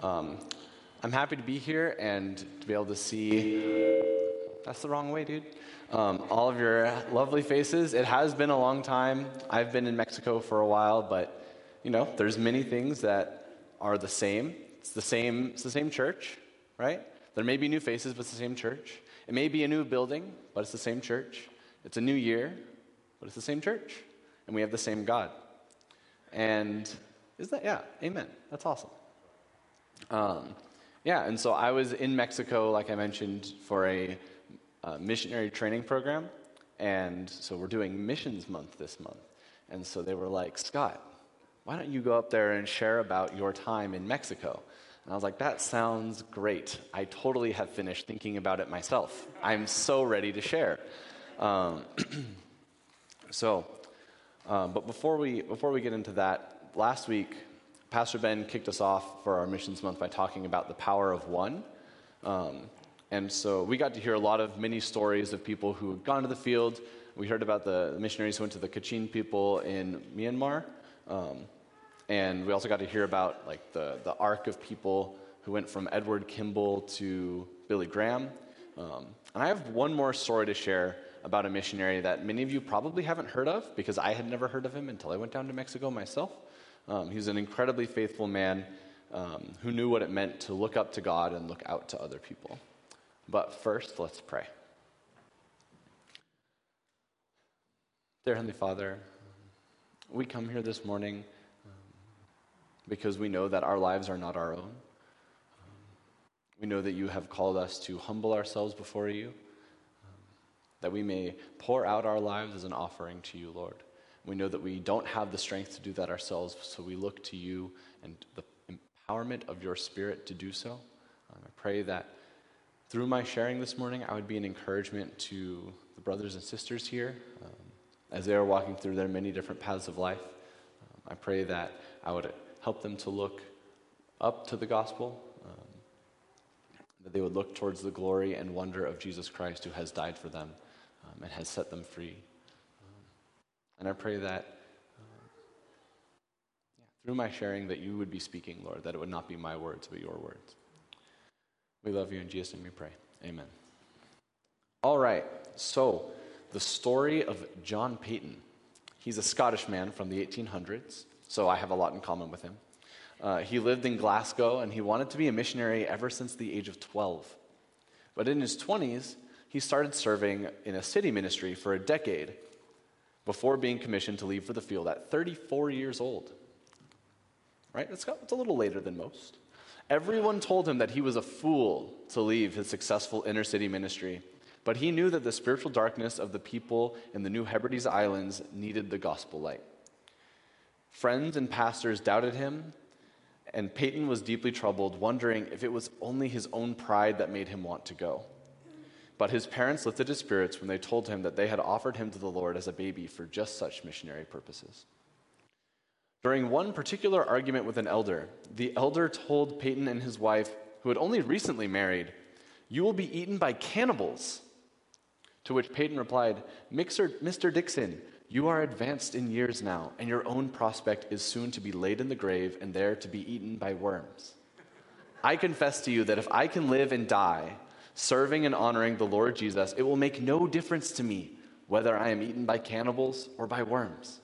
Um, I'm happy to be here and to be able to see. That's the wrong way, dude. Um, all of your lovely faces. It has been a long time. I've been in Mexico for a while, but you know, there's many things that are the same. It's the same. It's the same church, right? There may be new faces, but it's the same church. It may be a new building, but it's the same church. It's a new year, but it's the same church, and we have the same God. And is that yeah? Amen. That's awesome. Um, yeah, and so I was in Mexico, like I mentioned, for a uh, missionary training program. And so we're doing Missions Month this month. And so they were like, Scott, why don't you go up there and share about your time in Mexico? And I was like, that sounds great. I totally have finished thinking about it myself. I'm so ready to share. Um, so, um, but before we, before we get into that, last week, Pastor Ben kicked us off for our Missions Month by talking about the power of one. Um, and so we got to hear a lot of many stories of people who had gone to the field. We heard about the missionaries who went to the Kachin people in Myanmar. Um, and we also got to hear about like the, the arc of people who went from Edward Kimball to Billy Graham. Um, and I have one more story to share about a missionary that many of you probably haven't heard of because I had never heard of him until I went down to Mexico myself. Um, he was an incredibly faithful man um, who knew what it meant to look up to God and look out to other people. But first, let's pray. Dear Heavenly Father, we come here this morning um, because we know that our lives are not our own. We know that you have called us to humble ourselves before you, um, that we may pour out our lives as an offering to you, Lord. We know that we don't have the strength to do that ourselves, so we look to you and the empowerment of your Spirit to do so. Um, I pray that through my sharing this morning, I would be an encouragement to the brothers and sisters here um, as they are walking through their many different paths of life. Um, I pray that I would help them to look up to the gospel, um, that they would look towards the glory and wonder of Jesus Christ who has died for them um, and has set them free. And I pray that um, yeah, through my sharing that you would be speaking, Lord, that it would not be my words, but your words. We love you. In Jesus' name we pray. Amen. All right. So, the story of John Paton. He's a Scottish man from the 1800s, so I have a lot in common with him. Uh, he lived in Glasgow and he wanted to be a missionary ever since the age of 12. But in his 20s, he started serving in a city ministry for a decade before being commissioned to leave for the field at 34 years old. Right? It's, got, a little later than most. Everyone told him that he was a fool to leave his successful inner city ministry, but he knew that the spiritual darkness of the people in the New Hebrides Islands needed the gospel light. Friends and pastors doubted him, and Paton was deeply troubled, wondering if it was only his own pride that made him want to go. But his parents lifted his spirits when they told him that they had offered him to the Lord as a baby for just such missionary purposes. During one particular argument with an elder, the elder told Paton and his wife, who had only recently married, You will be eaten by cannibals. To which Paton replied, Mr. Dixon, you are advanced in years now, and your own prospect is soon to be laid in the grave and there to be eaten by worms. I confess to you that if I can live and die serving and honoring the Lord Jesus, it will make no difference to me whether I am eaten by cannibals or by worms.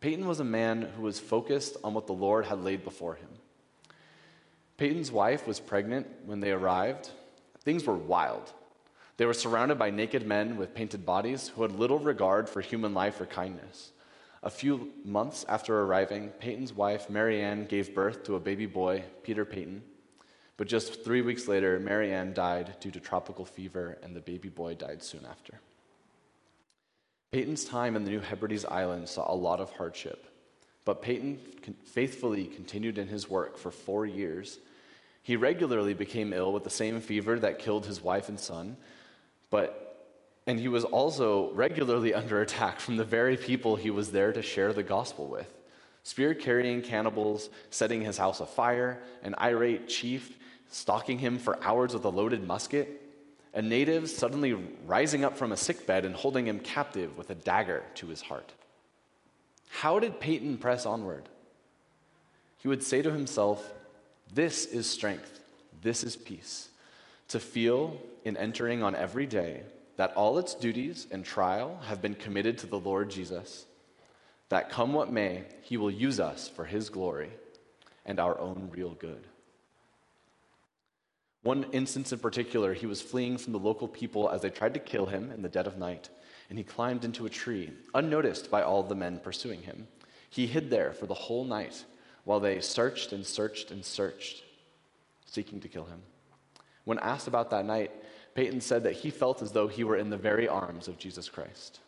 Paton was a man who was focused on what the Lord had laid before him. Paton's wife was pregnant when they arrived. Things were wild. They were surrounded by naked men with painted bodies who had little regard for human life or kindness. A few months after arriving, Paton's wife, Marianne, gave birth to a baby boy, Peter Paton. But just three weeks later, Marianne died due to tropical fever, and the baby boy died soon after. Paton's time in the New Hebrides Islands saw a lot of hardship, but Paton faithfully continued in his work for four years. He regularly became ill with the same fever that killed his wife and son, but and he was also regularly under attack from the very people he was there to share the gospel with. Spear carrying cannibals setting his house afire, an irate chief stalking him for hours with a loaded musket, a native suddenly rising up from a sickbed and holding him captive with a dagger to his heart. How did Paton press onward? He would say to himself, This is strength. This is peace. To feel in entering on every day that all its duties and trial have been committed to the Lord Jesus, that come what may, he will use us for his glory and our own real good. One instance in particular, he was fleeing from the local people as they tried to kill him in the dead of night, and he climbed into a tree, unnoticed by all the men pursuing him. He hid there for the whole night while they searched and searched and searched, seeking to kill him. When asked about that night, Paton said that he felt as though he were in the very arms of Jesus Christ.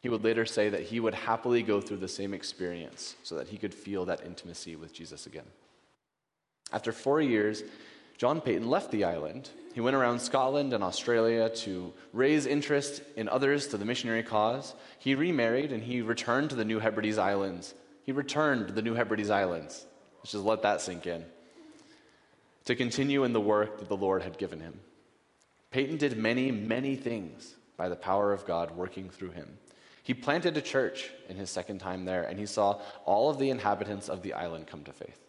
He would later say that he would happily go through the same experience so that he could feel that intimacy with Jesus again. After four years, John Paton left the island. He went around Scotland and Australia to raise interest in others to the missionary cause. He remarried and he returned to the New Hebrides Islands. He returned to the New Hebrides Islands. Let's just let that sink in. To continue in the work that the Lord had given him. Paton did many, many things by the power of God working through him. He planted a church in his second time there, and he saw all of the inhabitants of the island come to faith.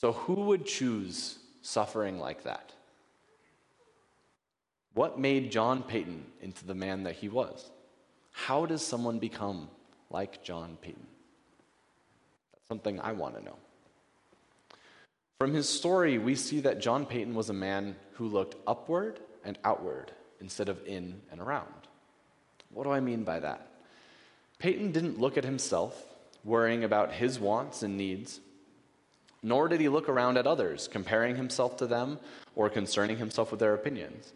So, who would choose suffering like that? What made John Paton into the man that he was? How does someone become like John Paton? That's something I want to know. From his story, we see that John Paton was a man who looked upward and outward instead of in and around. What do I mean by that? Paton didn't look at himself, worrying about his wants and needs, nor did he look around at others, comparing himself to them or concerning himself with their opinions.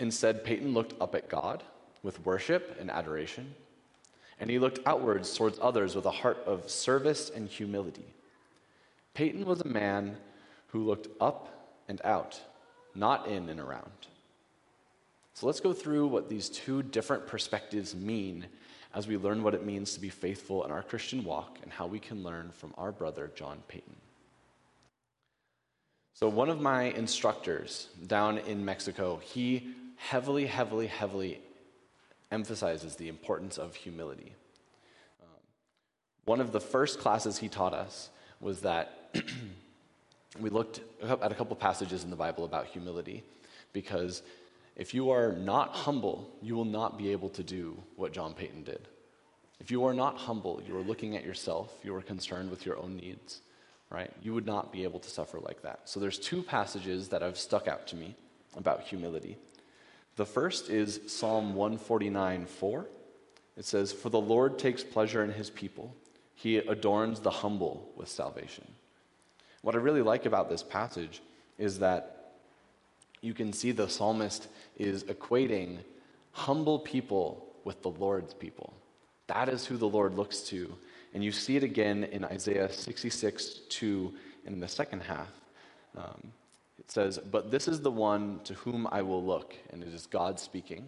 Instead, Paton looked up at God with worship and adoration, and he looked outwards towards others with a heart of service and humility. Paton was a man who looked up and out, not in and around. So let's go through what these two different perspectives mean as we learn what it means to be faithful in our Christian walk and how we can learn from our brother John Paton. So, one of my instructors down in Mexico, he heavily, heavily, heavily emphasizes the importance of humility. Um, one of the first classes he taught us was that we looked at a couple passages in the Bible about humility because if you are not humble, you will not be able to do what John Paton did. If you are not humble, you are looking at yourself, you are concerned with your own needs right? You would not be able to suffer like that. So there's two passages that have stuck out to me about humility. The first is Psalm 149 4. It says, For the Lord takes pleasure in his people, he adorns the humble with salvation. What I really like about this passage is that you can see the psalmist is equating humble people with the Lord's people. That is who the Lord looks to and you see it again in Isaiah 66 2 in the second half. Um, it says, But this is the one to whom I will look. And it is God speaking.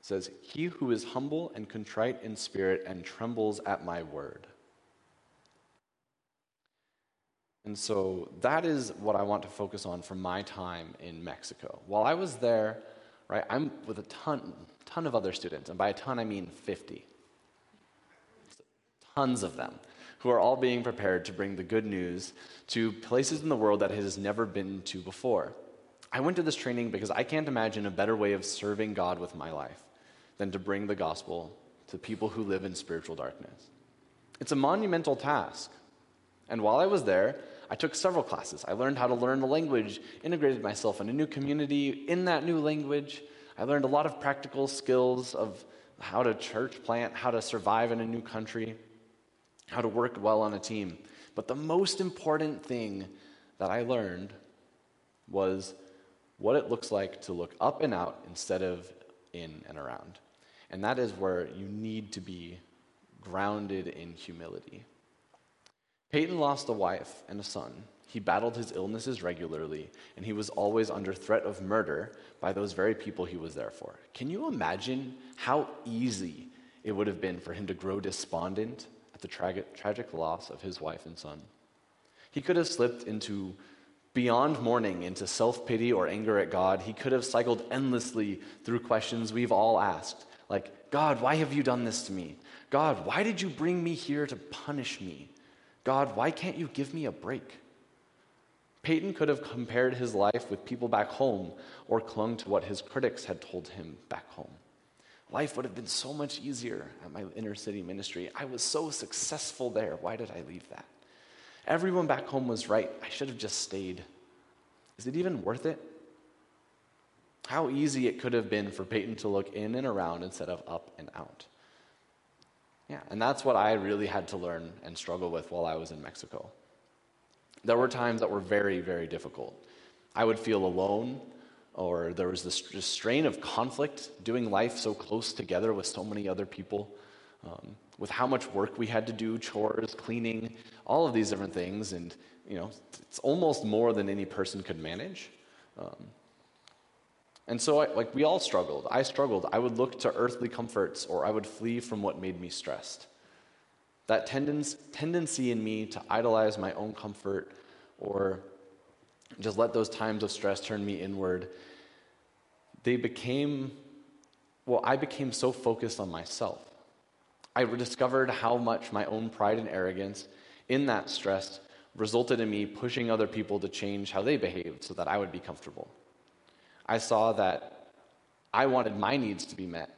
It says, He who is humble and contrite in spirit and trembles at my word. And so that is what I want to focus on from my time in Mexico. While I was there, right, I'm with a ton, ton of other students, and by a ton I mean 50 tons of them, who are all being prepared to bring the good news to places in the world that it has never been to before. I went to this training because I can't imagine a better way of serving God with my life than to bring the gospel to people who live in spiritual darkness. It's a monumental task. And while I was there, I took several classes. I learned how to learn the language, integrated myself in a new community in that new language. I learned a lot of practical skills of how to church plant, how to survive in a new country how to work well on a team. But the most important thing that I learned was what it looks like to look up and out instead of in and around. And that is where you need to be grounded in humility. Paton lost a wife and a son. He battled his illnesses regularly, and he was always under threat of murder by those very people he was there for. Can you imagine how easy it would have been for him to grow despondent the tragic, tragic loss of his wife and son. He could have slipped into beyond mourning, into self pity or anger at God. He could have cycled endlessly through questions we've all asked, like, God, why have you done this to me? God, why did you bring me here to punish me? God, why can't you give me a break? Paton could have compared his life with people back home or clung to what his critics had told him back home. Life would have been so much easier at my inner city ministry. I was so successful there. Why did I leave that? Everyone back home was right. I should have just stayed. Is it even worth it? How easy it could have been for Paton to look in and around instead of up and out. Yeah, and that's what I really had to learn and struggle with while I was in Mexico. There were times that were very, very difficult. I would feel alone, or there was this, strain of conflict doing life so close together with so many other people, um, with how much work we had to do, chores, cleaning, all of these different things. And, you know, it's almost more than any person could manage. Um, and so, I, like, we all struggled. I struggled. I would look to earthly comforts, or I would flee from what made me stressed. That tendency in me to idolize my own comfort or just let those times of stress turn me inward, they became, well, I became so focused on myself. I discovered how much my own pride and arrogance in that stress resulted in me pushing other people to change how they behaved so that I would be comfortable. I saw that I wanted my needs to be met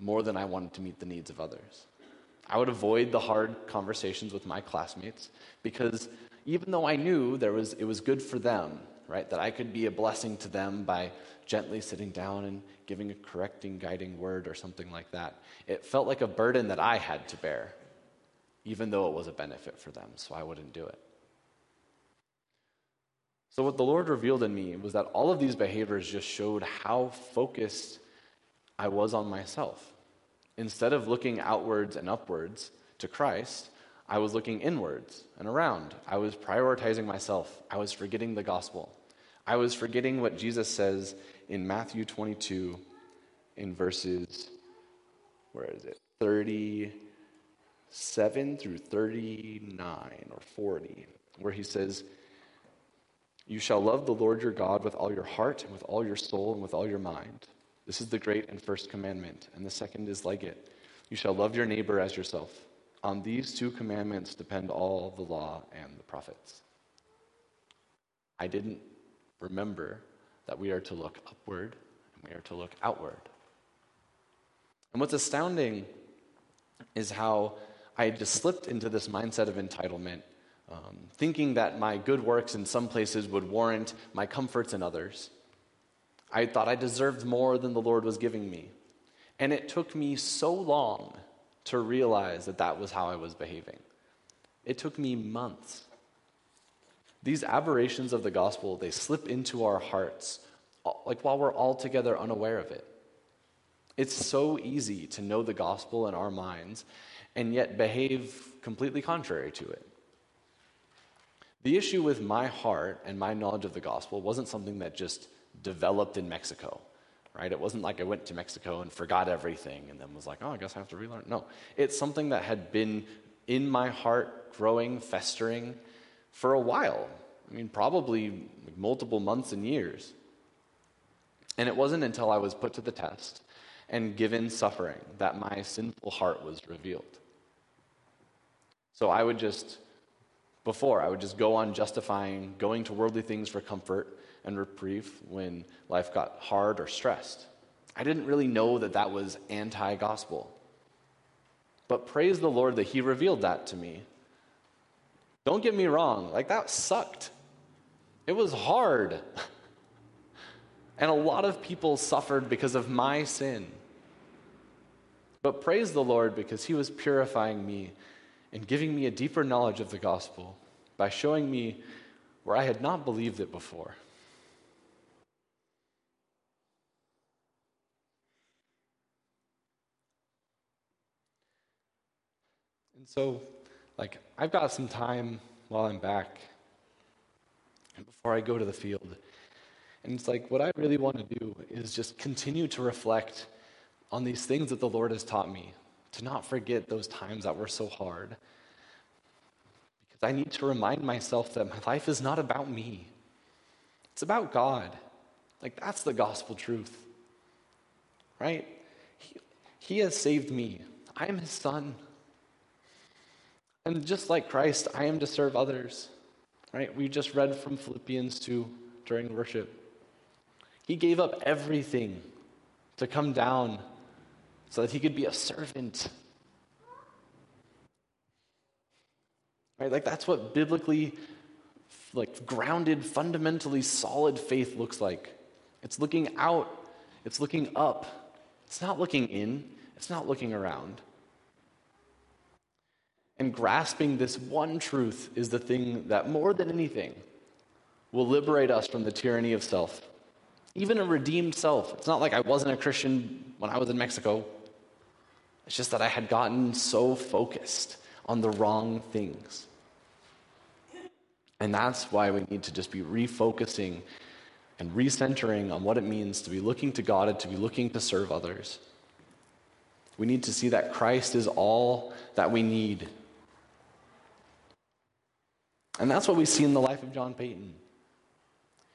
more than I wanted to meet the needs of others. I would avoid the hard conversations with my classmates because even though I knew there was, it was good for them, right, that I could be a blessing to them by gently sitting down and giving a correcting, guiding word or something like that, it felt like a burden that I had to bear, even though it was a benefit for them, so I wouldn't do it. So, what the Lord revealed in me was that all of these behaviors just showed how focused I was on myself instead of looking outwards and upwards to Christ, I was looking inwards and around. I was prioritizing myself. I was forgetting the gospel. I was forgetting what Jesus says in Matthew 22 in verses, where is it? 37 through 39 or 40, where he says, You shall love the Lord your God with all your heart and with all your soul and with all your mind. This is the great and first commandment, and the second is like it you shall love your neighbor as yourself. On these two commandments depend all the law and the prophets. I didn't remember that we are to look upward and we are to look outward. And what's astounding is how I just slipped into this mindset of entitlement, um, thinking that my good works in some places would warrant my comforts in others. I thought I deserved more than the Lord was giving me. And it took me so long to realize that that was how I was behaving. It took me months. These aberrations of the gospel, they slip into our hearts, uh, like while we're altogether unaware of it. It's so easy to know the gospel in our minds and yet behave completely contrary to it. The issue with my heart and my knowledge of the gospel wasn't something that just developed in Mexico, right? It wasn't like I went to Mexico and forgot everything and then was like, oh, I guess I have to relearn. No, it's something that had been in my heart, growing, festering for a while. I mean, probably multiple months and years. And it wasn't until I was put to the test and given suffering that my sinful heart was revealed. So I would just, before, I would just go on justifying going to worldly things for comfort and reprieve when life got hard or stressed. I didn't really know that that was anti gospel. But praise the Lord that He revealed that to me. Don't get me wrong, like that sucked. It was hard. and a lot of people suffered because of my sin. But praise the Lord because He was purifying me and giving me a deeper knowledge of the gospel by showing me where I had not believed it before. And so, like, I've got some time while I'm back and before I go to the field. And it's like, what I really want to do is just continue to reflect on these things that the Lord has taught me, to not forget those times that were so hard. Because I need to remind myself that my life is not about me, it's about God. Like, that's the gospel truth, right? He, he has saved me. I am his son. And just like Christ, I am to serve others. Right? We just read from Philippians 2 during worship. He gave up everything to come down so that he could be a servant. Right? Like that's what biblically like grounded, fundamentally solid faith looks like. It's looking out, it's looking up. It's not looking in, it's not looking around. And grasping this one truth is the thing that, more than anything, will liberate us from the tyranny of self. Even a redeemed self. It's not like I wasn't a Christian when I was in Mexico. It's just that I had gotten so focused on the wrong things. And that's why we need to just be refocusing and recentering on what it means to be looking to God and to be looking to serve others. We need to see that Christ is all that we need. And that's what we see in the life of John Paton.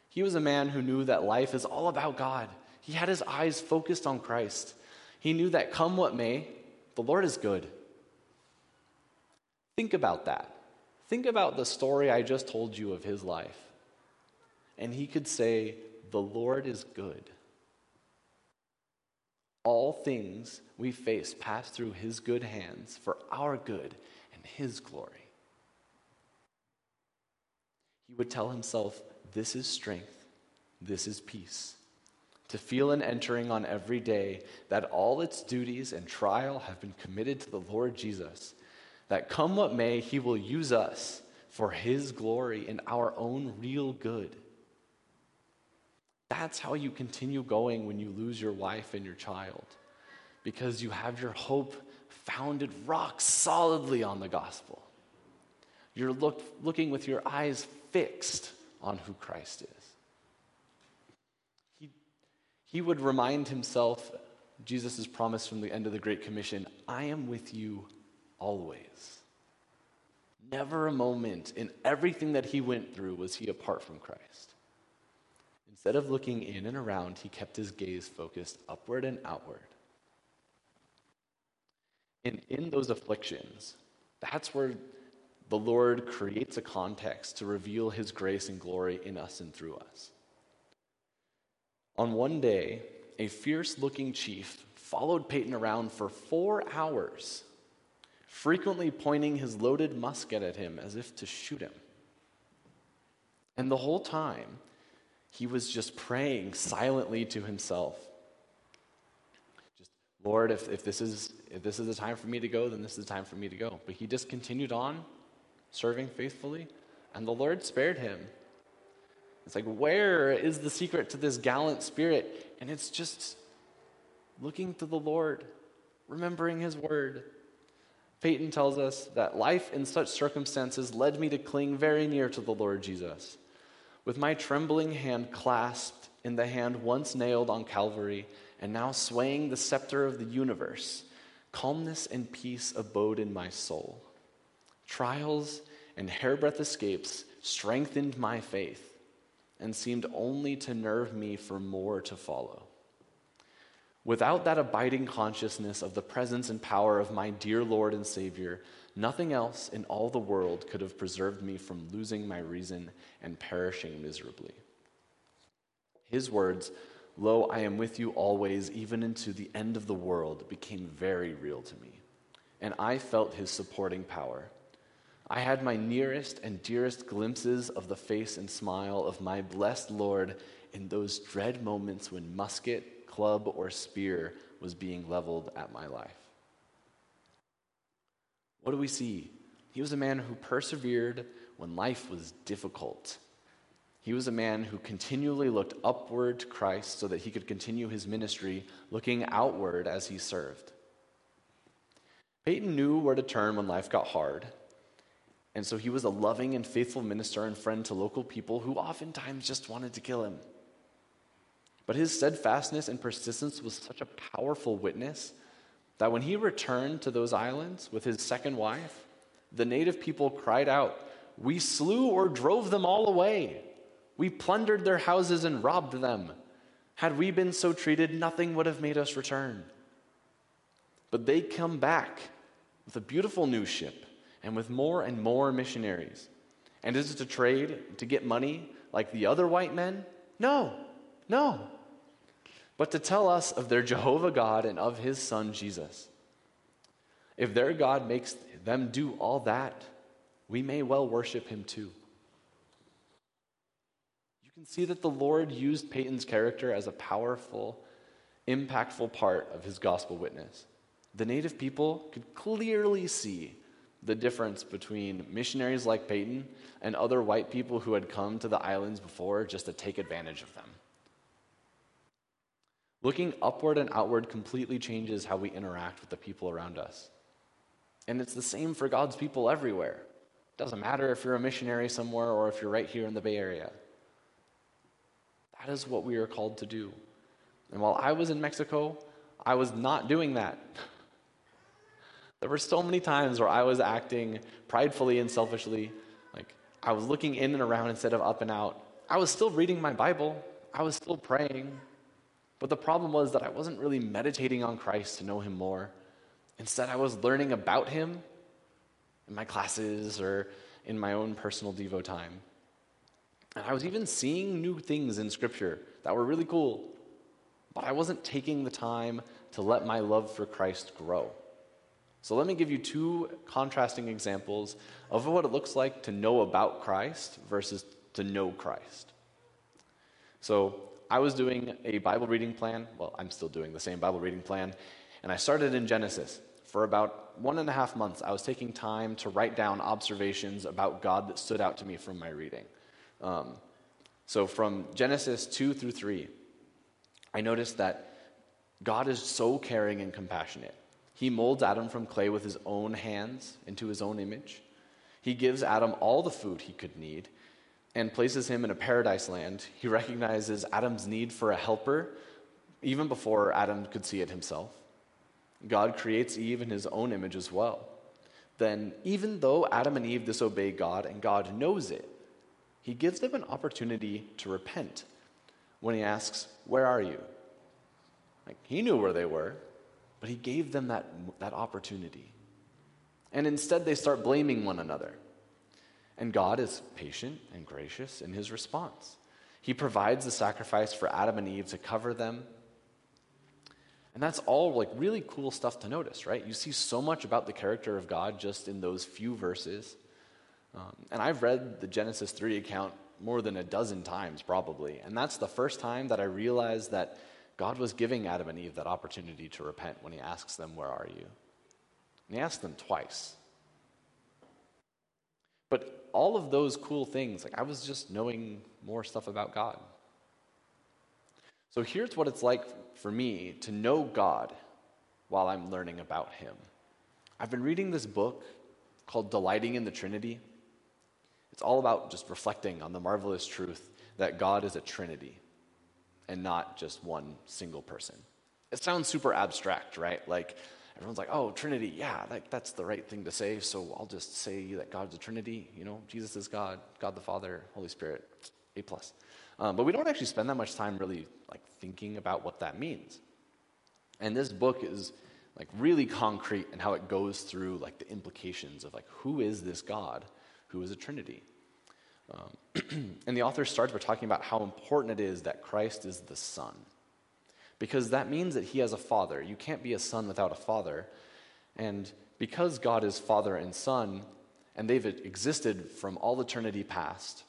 He was a man who knew that life is all about God. He had his eyes focused on Christ. He knew that come what may, the Lord is good. Think about that. Think about the story I just told you of his life. And he could say, The Lord is good. All things we face pass through his good hands for our good and his glory. He would tell himself, This is strength, this is peace. To feel an entering on every day that all its duties and trial have been committed to the Lord Jesus that come what may, he will use us for his glory and our own real good. That's how you continue going when you lose your wife and your child, because you have your hope founded rock solidly on the gospel. You're look, looking with your eyes fixed on who Christ is. He, he would remind himself, Jesus' promise from the end of the Great Commission I am with you always. Never a moment in everything that he went through was he apart from Christ. Instead of looking in and around, he kept his gaze focused upward and outward. And in those afflictions, that's where the Lord creates a context to reveal his grace and glory in us and through us. On one day, a fierce looking chief followed Paton around for four hours frequently pointing his loaded musket at him as if to shoot him. And the whole time, he was just praying silently to himself. Just, Lord, if, if, this is, if this is the time for me to go, then this is the time for me to go. But he just continued on serving faithfully, and the Lord spared him. It's like, where is the secret to this gallant spirit? And it's just looking to the Lord, remembering his word, Paton tells us that life in such circumstances led me to cling very near to the Lord Jesus. With my trembling hand clasped in the hand once nailed on Calvary and now swaying the scepter of the universe, calmness and peace abode in my soul. Trials and hairbreadth escapes strengthened my faith and seemed only to nerve me for more to follow. Without that abiding consciousness of the presence and power of my dear Lord and Savior, nothing else in all the world could have preserved me from losing my reason and perishing miserably. His words, Lo, I am with you always, even into the end of the world, became very real to me, and I felt his supporting power. I had my nearest and dearest glimpses of the face and smile of my blessed Lord in those dread moments when musket club or spear was being leveled at my life. What do we see? He was a man who persevered when life was difficult. He was a man who continually looked upward to Christ so that he could continue his ministry, looking outward as he served. Paton knew where to turn when life got hard, and so he was a loving and faithful minister and friend to local people who oftentimes just wanted to kill him. But his steadfastness and persistence was such a powerful witness that when he returned to those islands with his second wife, the native people cried out, We slew or drove them all away. We plundered their houses and robbed them. Had we been so treated, nothing would have made us return. But they come back with a beautiful new ship and with more and more missionaries. And is it to trade, to get money like the other white men? No, no. But to tell us of their Jehovah God and of his son Jesus. If their God makes them do all that, we may well worship him too. You can see that the Lord used Paton's character as a powerful, impactful part of his gospel witness. The native people could clearly see the difference between missionaries like Paton and other white people who had come to the islands before just to take advantage of them. Looking upward and outward completely changes how we interact with the people around us. And it's the same for God's people everywhere. It doesn't matter if you're a missionary somewhere or if you're right here in the Bay Area. That is what we are called to do. And while I was in Mexico, I was not doing that. There were so many times where I was acting pridefully and selfishly. Like I was looking in and around instead of up and out. I was still reading my Bible, I was still praying. But the problem was that I wasn't really meditating on Christ to know him more. Instead, I was learning about him in my classes or in my own personal Devo time. And I was even seeing new things in Scripture that were really cool. But I wasn't taking the time to let my love for Christ grow. So let me give you two contrasting examples of what it looks like to know about Christ versus to know Christ. So I was doing a Bible reading plan. Well, I'm still doing the same Bible reading plan. And I started in Genesis. For about one and a half months, I was taking time to write down observations about God that stood out to me from my reading. Um, so from Genesis 2 through 3, I noticed that God is so caring and compassionate. He molds Adam from clay with his own hands into his own image. He gives Adam all the food he could need and places him in a paradise land. He recognizes Adam's need for a helper even before Adam could see it himself. God creates Eve in his own image as well. Then, even though Adam and Eve disobey God and God knows it, he gives them an opportunity to repent when he asks, Where are you? Like, he knew where they were. But he gave them that, that opportunity. And instead, they start blaming one another. And God is patient and gracious in his response. He provides the sacrifice for Adam and Eve to cover them. And that's all like really cool stuff to notice, right? You see so much about the character of God just in those few verses. Um, and I've read the Genesis 3 account more than a dozen times, probably. And that's the first time that I realized that God was giving Adam and Eve that opportunity to repent when he asks them, Where are you? And he asked them twice. But all of those cool things, like I was just knowing more stuff about God. So here's what it's like for me to know God while I'm learning about Him. I've been reading this book called Delighting in the Trinity. It's all about just reflecting on the marvelous truth that God is a Trinity and not just one single person. It sounds super abstract, right? Like everyone's like, oh, Trinity, yeah, like, that's the right thing to say. So I'll just say that God's a Trinity. You know, Jesus is God, God the Father, Holy Spirit, A plus. Um, but we don't actually spend that much time really like thinking about what that means. And this book is like really concrete in how it goes through like the implications of like who is this God who is a Trinity. Um, and the author starts by talking about how important it is that Christ is the Son. Because that means that he has a father. You can't be a son without a father. And because God is Father and Son, and they've existed from all eternity past,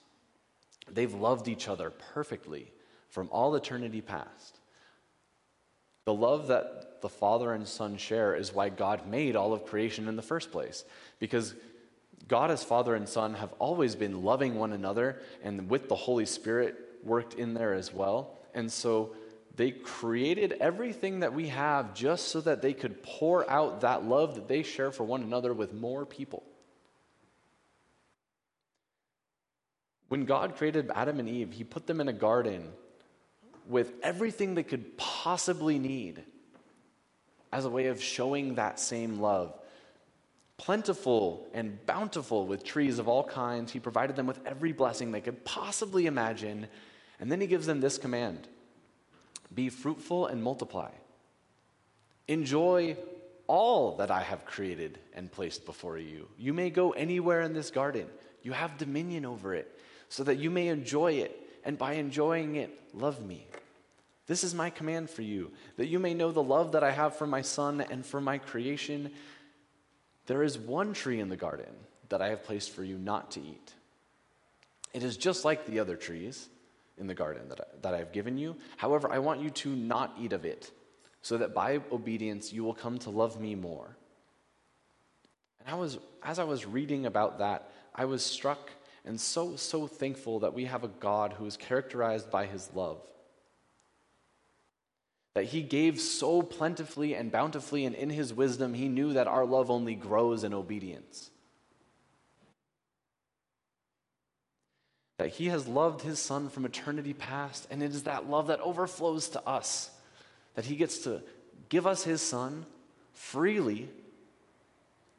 they've loved each other perfectly from all eternity past. The love that the Father and Son share is why God made all of creation in the first place. Because God as Father and Son have always been loving one another, and with the Holy Spirit worked in there as well. And so they created everything that we have just so that they could pour out that love that they share for one another with more people. When God created Adam and Eve, He put them in a garden with everything they could possibly need as a way of showing that same love plentiful and bountiful with trees of all kinds. He provided them with every blessing they could possibly imagine. And then he gives them this command be fruitful and multiply. Enjoy all that I have created and placed before you. You may go anywhere in this garden. You have dominion over it, so that you may enjoy it, and by enjoying it, love me. This is my command for you, that you may know the love that I have for my son and for my creation. There is one tree in the garden that I have placed for you not to eat. It is just like the other trees in the garden that I, that I have given you. However, I want you to not eat of it, so that by obedience you will come to love me more. And I was, as I was reading about that, I was struck and so, so thankful that we have a God who is characterized by his love. That he gave so plentifully and bountifully, and in his wisdom, he knew that our love only grows in obedience. That he has loved his son from eternity past, and it is that love that overflows to us. That he gets to give us his son freely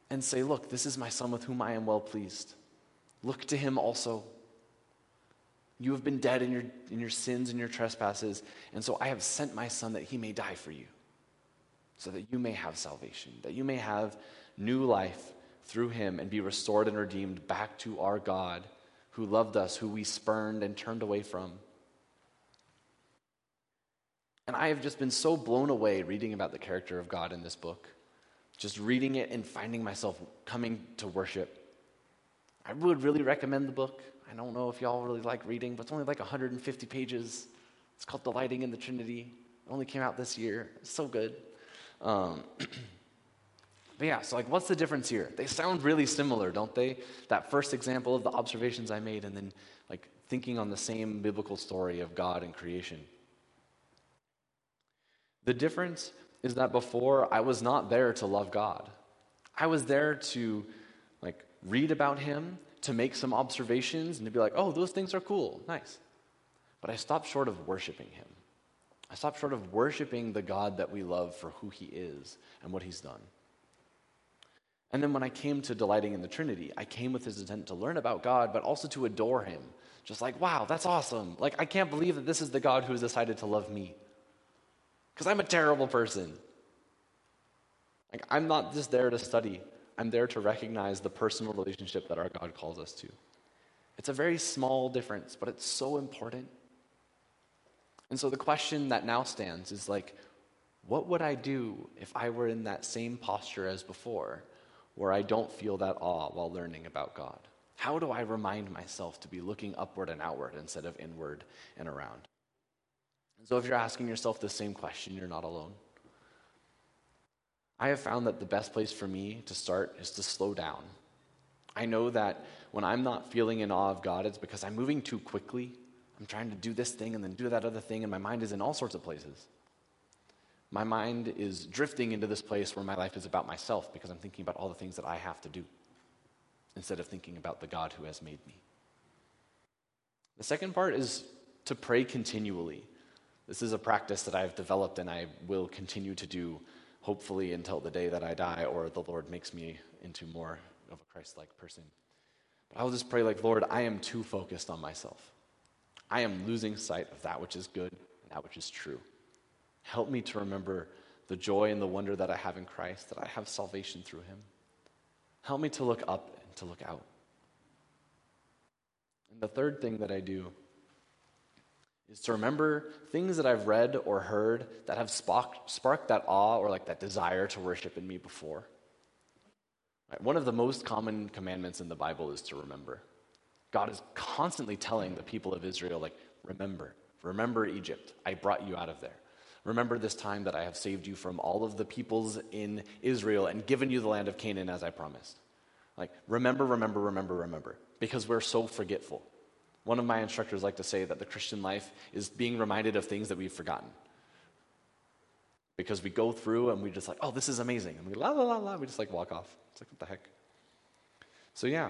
and say, Look, this is my son with whom I am well pleased. Look to him also. You have been dead in your, in your sins and your trespasses, and so I have sent my son that he may die for you, so that you may have salvation, that you may have new life through him and be restored and redeemed back to our God who loved us, who we spurned and turned away from. And I have just been so blown away reading about the character of God in this book, just reading it and finding myself coming to worship. I would really recommend the book. I don't know if y'all really like reading, but it's only like 150 pages. It's called Delighting in the Trinity. It only came out this year. It's so good. Um, but yeah, so like, what's the difference here? They sound really similar, don't they? That first example of the observations I made, and then like thinking on the same biblical story of God and creation. The difference is that before I was not there to love God. I was there to like read about him, to make some observations, and to be like, oh, those things are cool, nice. But I stopped short of worshiping him. I stopped short of worshiping the God that we love for who he is and what he's done. And then when I came to delighting in the Trinity, I came with his intent to learn about God, but also to adore him. Just like, wow, that's awesome. Like, I can't believe that this is the God who has decided to love me. Because I'm a terrible person. Like, I'm not just there to study, I'm there to recognize the personal relationship that our God calls us to. It's a very small difference, but it's so important. And so the question that now stands is like, what would I do if I were in that same posture as before, where I don't feel that awe while learning about God? How do I remind myself to be looking upward and outward instead of inward and around? And so if you're asking yourself the same question, you're not alone. I have found that the best place for me to start is to slow down. I know that when I'm not feeling in awe of God, it's because I'm moving too quickly. I'm trying to do this thing and then do that other thing, and my mind is in all sorts of places. My mind is drifting into this place where my life is about myself because I'm thinking about all the things that I have to do instead of thinking about the God who has made me. The second part is to pray continually. This is a practice that I've developed and I will continue to do hopefully until the day that I die or the Lord makes me into more of a Christ like person. But I'll just pray, like, Lord, I am too focused on myself. I am losing sight of that which is good and that which is true. Help me to remember the joy and the wonder that I have in Christ, that I have salvation through him. Help me to look up and to look out. And the third thing that I do is to remember things that I've read or heard that have sparked, that awe or like that desire to worship in me before. Right? One of the most common commandments in the Bible is to remember. God is constantly telling the people of Israel, like, remember, remember Egypt. I brought you out of there. Remember this time that I have saved you from all of the peoples in Israel and given you the land of Canaan as I promised. Like, remember, remember, remember, remember, because we're so forgetful. One of my instructors like to say that the Christian life is being reminded of things that we've forgotten. Because we go through and we just like, oh, this is amazing. And we la la la la, we just like walk off. It's like, what the heck? So yeah.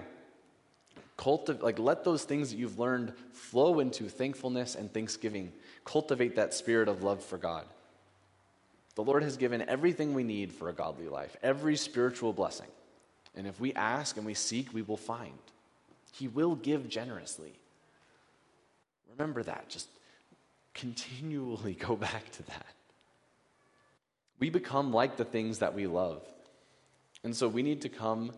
Cultivate, like let those things that you've learned flow into thankfulness and thanksgiving. Cultivate that spirit of love for God. The Lord has given everything we need for a godly life, every spiritual blessing. And if we ask and we seek, we will find. He will give generously. Remember that. Just continually go back to that. We become like the things that we love. And so we need to come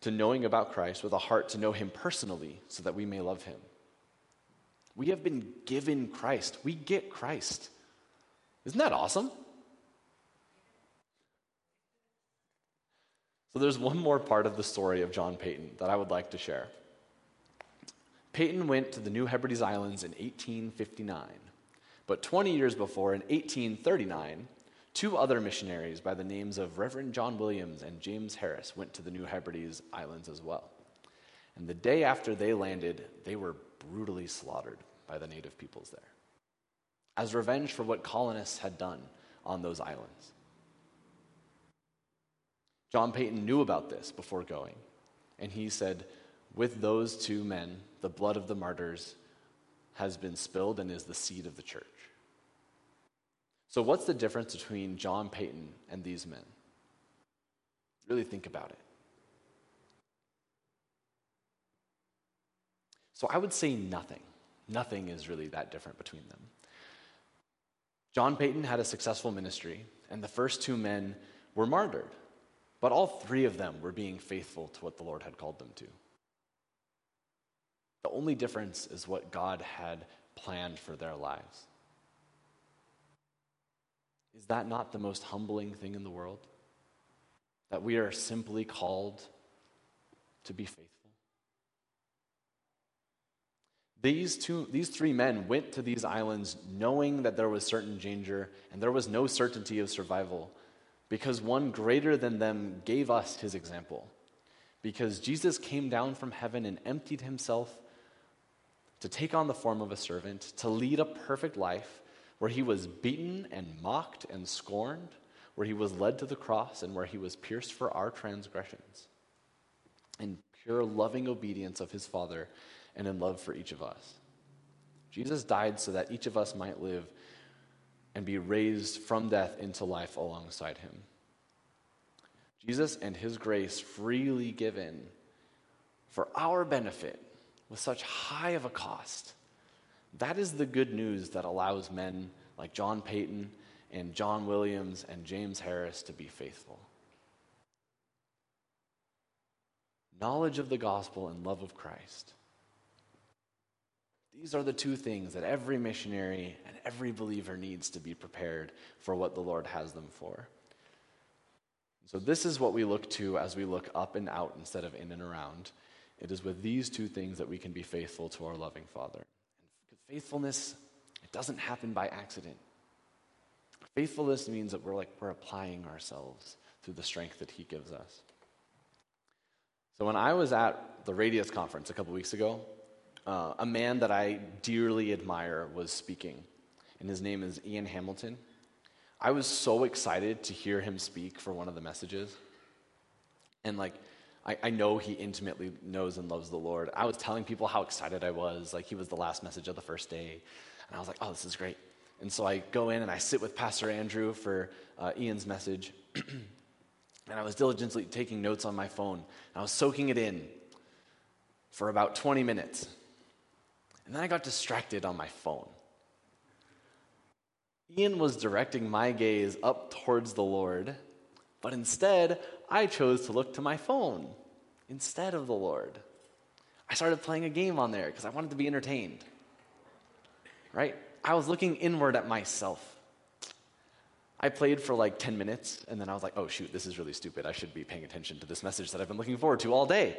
to knowing about Christ with a heart to know him personally so that we may love him. We have been given Christ. We get Christ. Isn't that awesome? So there's one more part of the story of John Paton that I would like to share. Paton went to the New Hebrides Islands in 1859. But 20 years before, in 1839, two other missionaries by the names of Reverend John Williams and James Harris went to the New Hebrides Islands as well. And the day after they landed, they were brutally slaughtered by the native peoples there as revenge for what colonists had done on those islands. John Paton knew about this before going, and he said, With those two men, the blood of the martyrs has been spilled and is the seed of the church. So, what's the difference between John Paton and these men? Really think about it. So, I would say nothing. Nothing is really that different between them. John Paton had a successful ministry, and the first two men were martyred, but all three of them were being faithful to what the Lord had called them to. The only difference is what God had planned for their lives. Is that not the most humbling thing in the world? That we are simply called to be faithful. These, two, these three men went to these islands knowing that there was certain danger and there was no certainty of survival because one greater than them gave us his example. Because Jesus came down from heaven and emptied himself to take on the form of a servant, to lead a perfect life where he was beaten and mocked and scorned, where he was led to the cross and where he was pierced for our transgressions. In pure loving obedience of his Father and in love for each of us. Jesus died so that each of us might live and be raised from death into life alongside him. Jesus and his grace freely given for our benefit with such high of a cost. That is the good news that allows men like John Paton and John Williams and James Harris to be faithful. Knowledge of the gospel and love of Christ these are the two things that every missionary and every believer needs to be prepared for what the Lord has them for. So, this is what we look to as we look up and out instead of in and around. It is with these two things that we can be faithful to our loving Father. And faithfulness, it doesn't happen by accident. Faithfulness means that we're like we're applying ourselves through the strength that He gives us. So when I was at the Radius conference a couple weeks ago, uh, a man that I dearly admire was speaking, and his name is Ian Hamilton. I was so excited to hear him speak for one of the messages. And like, I, I, know he intimately knows and loves the Lord. I was telling people how excited I was. Like, he was the last message of the first day. And I was like, oh, this is great. And so I go in and I sit with Pastor Andrew for uh, Ian's message. and I was diligently taking notes on my phone. And I was soaking it in for about 20 minutes. And then I got distracted on my phone. Ian was directing my gaze up towards the Lord, but instead, I chose to look to my phone instead of the Lord. I started playing a game on there because I wanted to be entertained. Right? I was looking inward at myself. I played for like 10 minutes, and then I was like, oh, shoot, this is really stupid. I should be paying attention to this message that I've been looking forward to all day.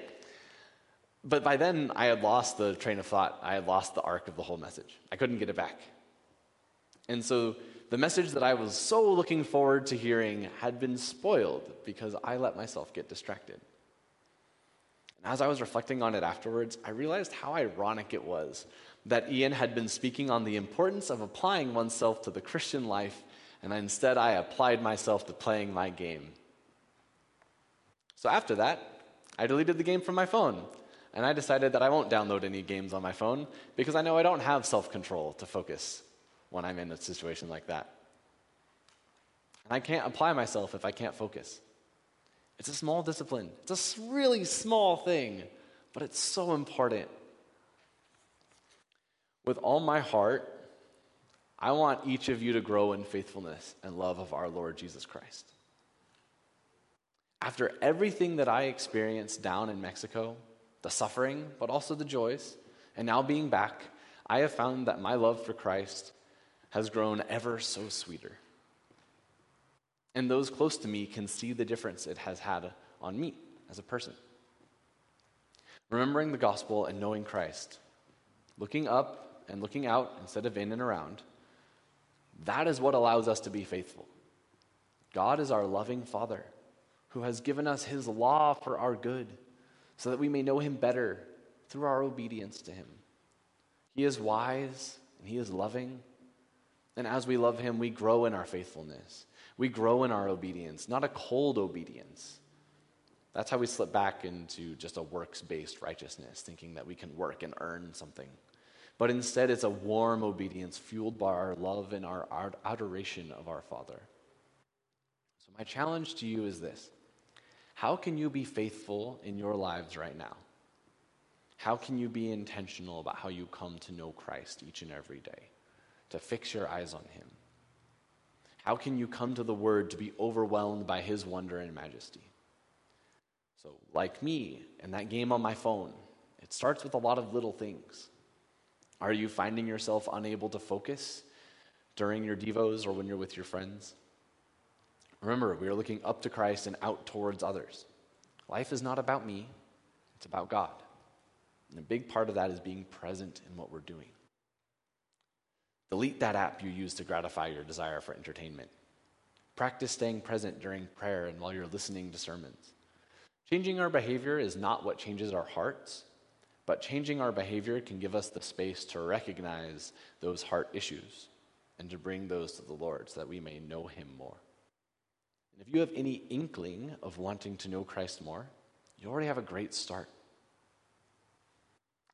But by then, I had lost the train of thought. I had lost the arc of the whole message. I couldn't get it back. And so the message that I was so looking forward to hearing had been spoiled because I let myself get distracted. And as I was reflecting on it afterwards, I realized how ironic it was that Ian had been speaking on the importance of applying oneself to the Christian life, and instead I applied myself to playing my game. So after that, I deleted the game from my phone and I decided that I won't download any games on my phone because I know I don't have self control to focus when I'm in a situation like that. And I can't apply myself if I can't focus. It's a small discipline, it's a really small thing, but it's so important. With all my heart, I want each of you to grow in faithfulness and love of our Lord Jesus Christ. After everything that I experienced down in Mexico, the suffering, but also the joys, and now being back, I have found that my love for Christ has grown ever so sweeter. And those close to me can see the difference it has had on me as a person. Remembering the gospel and knowing Christ, looking up and looking out instead of in and around, that is what allows us to be faithful. God is our loving Father who has given us his law for our good so that we may know him better through our obedience to him. He is wise and he is loving. And as we love him, we grow in our faithfulness. We grow in our obedience, not a cold obedience. That's how we slip back into just a works based righteousness, thinking that we can work and earn something. But instead, it's a warm obedience fueled by our love and our adoration of our Father. So, my challenge to you is this How can you be faithful in your lives right now? How can you be intentional about how you come to know Christ each and every day, to fix your eyes on Him? How can you come to the Word to be overwhelmed by His wonder and majesty? So, like me and that game on my phone, it starts with a lot of little things. Are you finding yourself unable to focus during your Devos or when you're with your friends? Remember, we are looking up to Christ and out towards others. Life is not about me, it's about God. And a big part of that is being present in what we're doing. Delete that app you use to gratify your desire for entertainment. Practice staying present during prayer and while you're listening to sermons. Changing our behavior is not what changes our hearts, but changing our behavior can give us the space to recognize those heart issues and to bring those to the Lord so that we may know Him more. And if you have any inkling of wanting to know Christ more, you already have a great start.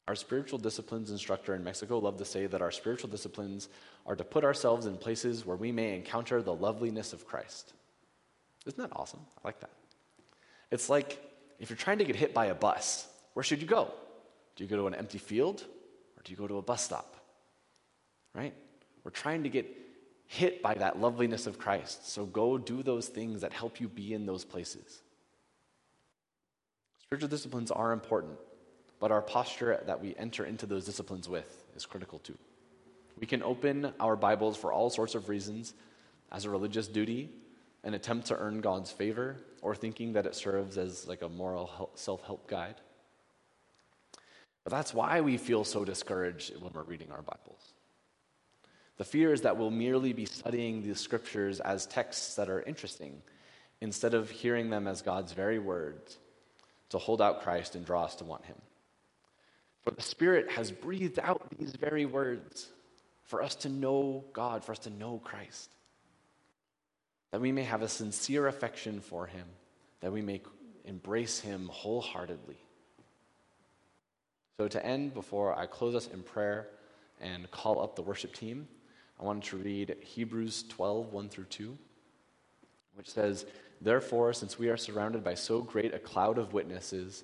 Our spiritual disciplines instructor in Mexico loved to say that our spiritual disciplines are to put ourselves in places where we may encounter the loveliness of Christ. Isn't that awesome? I like that. It's like if you're trying to get hit by a bus, where should you go? Do you go to an empty field or do you go to a bus stop? Right? We're trying to get hit by that loveliness of Christ. So go do those things that help you be in those places. Spiritual disciplines are important, but our posture that we enter into those disciplines with is critical too. We can open our Bibles for all sorts of reasons as a religious duty, an attempt to earn God's favor, or thinking that it serves as like a moral self help guide. But that's why we feel so discouraged when we're reading our Bibles. The fear is that we'll merely be studying the scriptures as texts that are interesting instead of hearing them as God's very words to hold out Christ and draw us to want Him. For the Spirit has breathed out these very words for us to know God, for us to know Christ, that we may have a sincere affection for Him, that we may embrace Him wholeheartedly. So, to end, before I close us in prayer and call up the worship team, I wanted to read Hebrews 12, 1 through 2, which says, Therefore, since we are surrounded by so great a cloud of witnesses,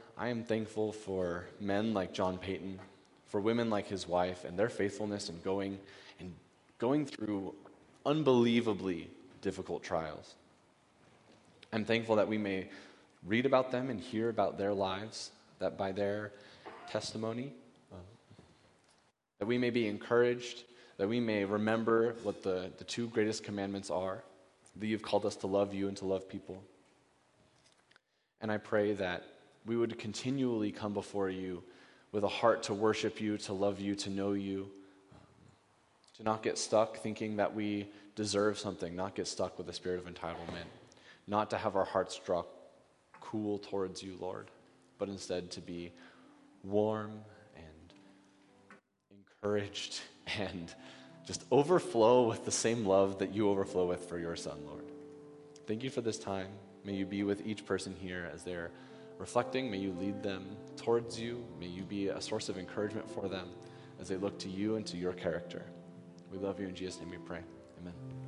I am thankful for men like John Paton, for women like his wife, and their faithfulness in going and going through unbelievably difficult trials. I'm thankful that we may read about them and hear about their lives, that by their testimony, that we may be encouraged, that we may remember what the, the two greatest commandments are, that you've called us to love you and to love people. And I pray that we would continually come before you with a heart to worship you, to love you, to know you, um, to not get stuck thinking that we deserve something, not get stuck with a spirit of entitlement, not to have our hearts draw cool towards you, Lord, but instead to be warm and encouraged and just overflow with the same love that you overflow with for your son, Lord. Thank you for this time. May you be with each person here as they're reflecting. May you lead them towards you. May you be a source of encouragement for them as they look to you and to your character. We love you. In Jesus' name we pray. Amen.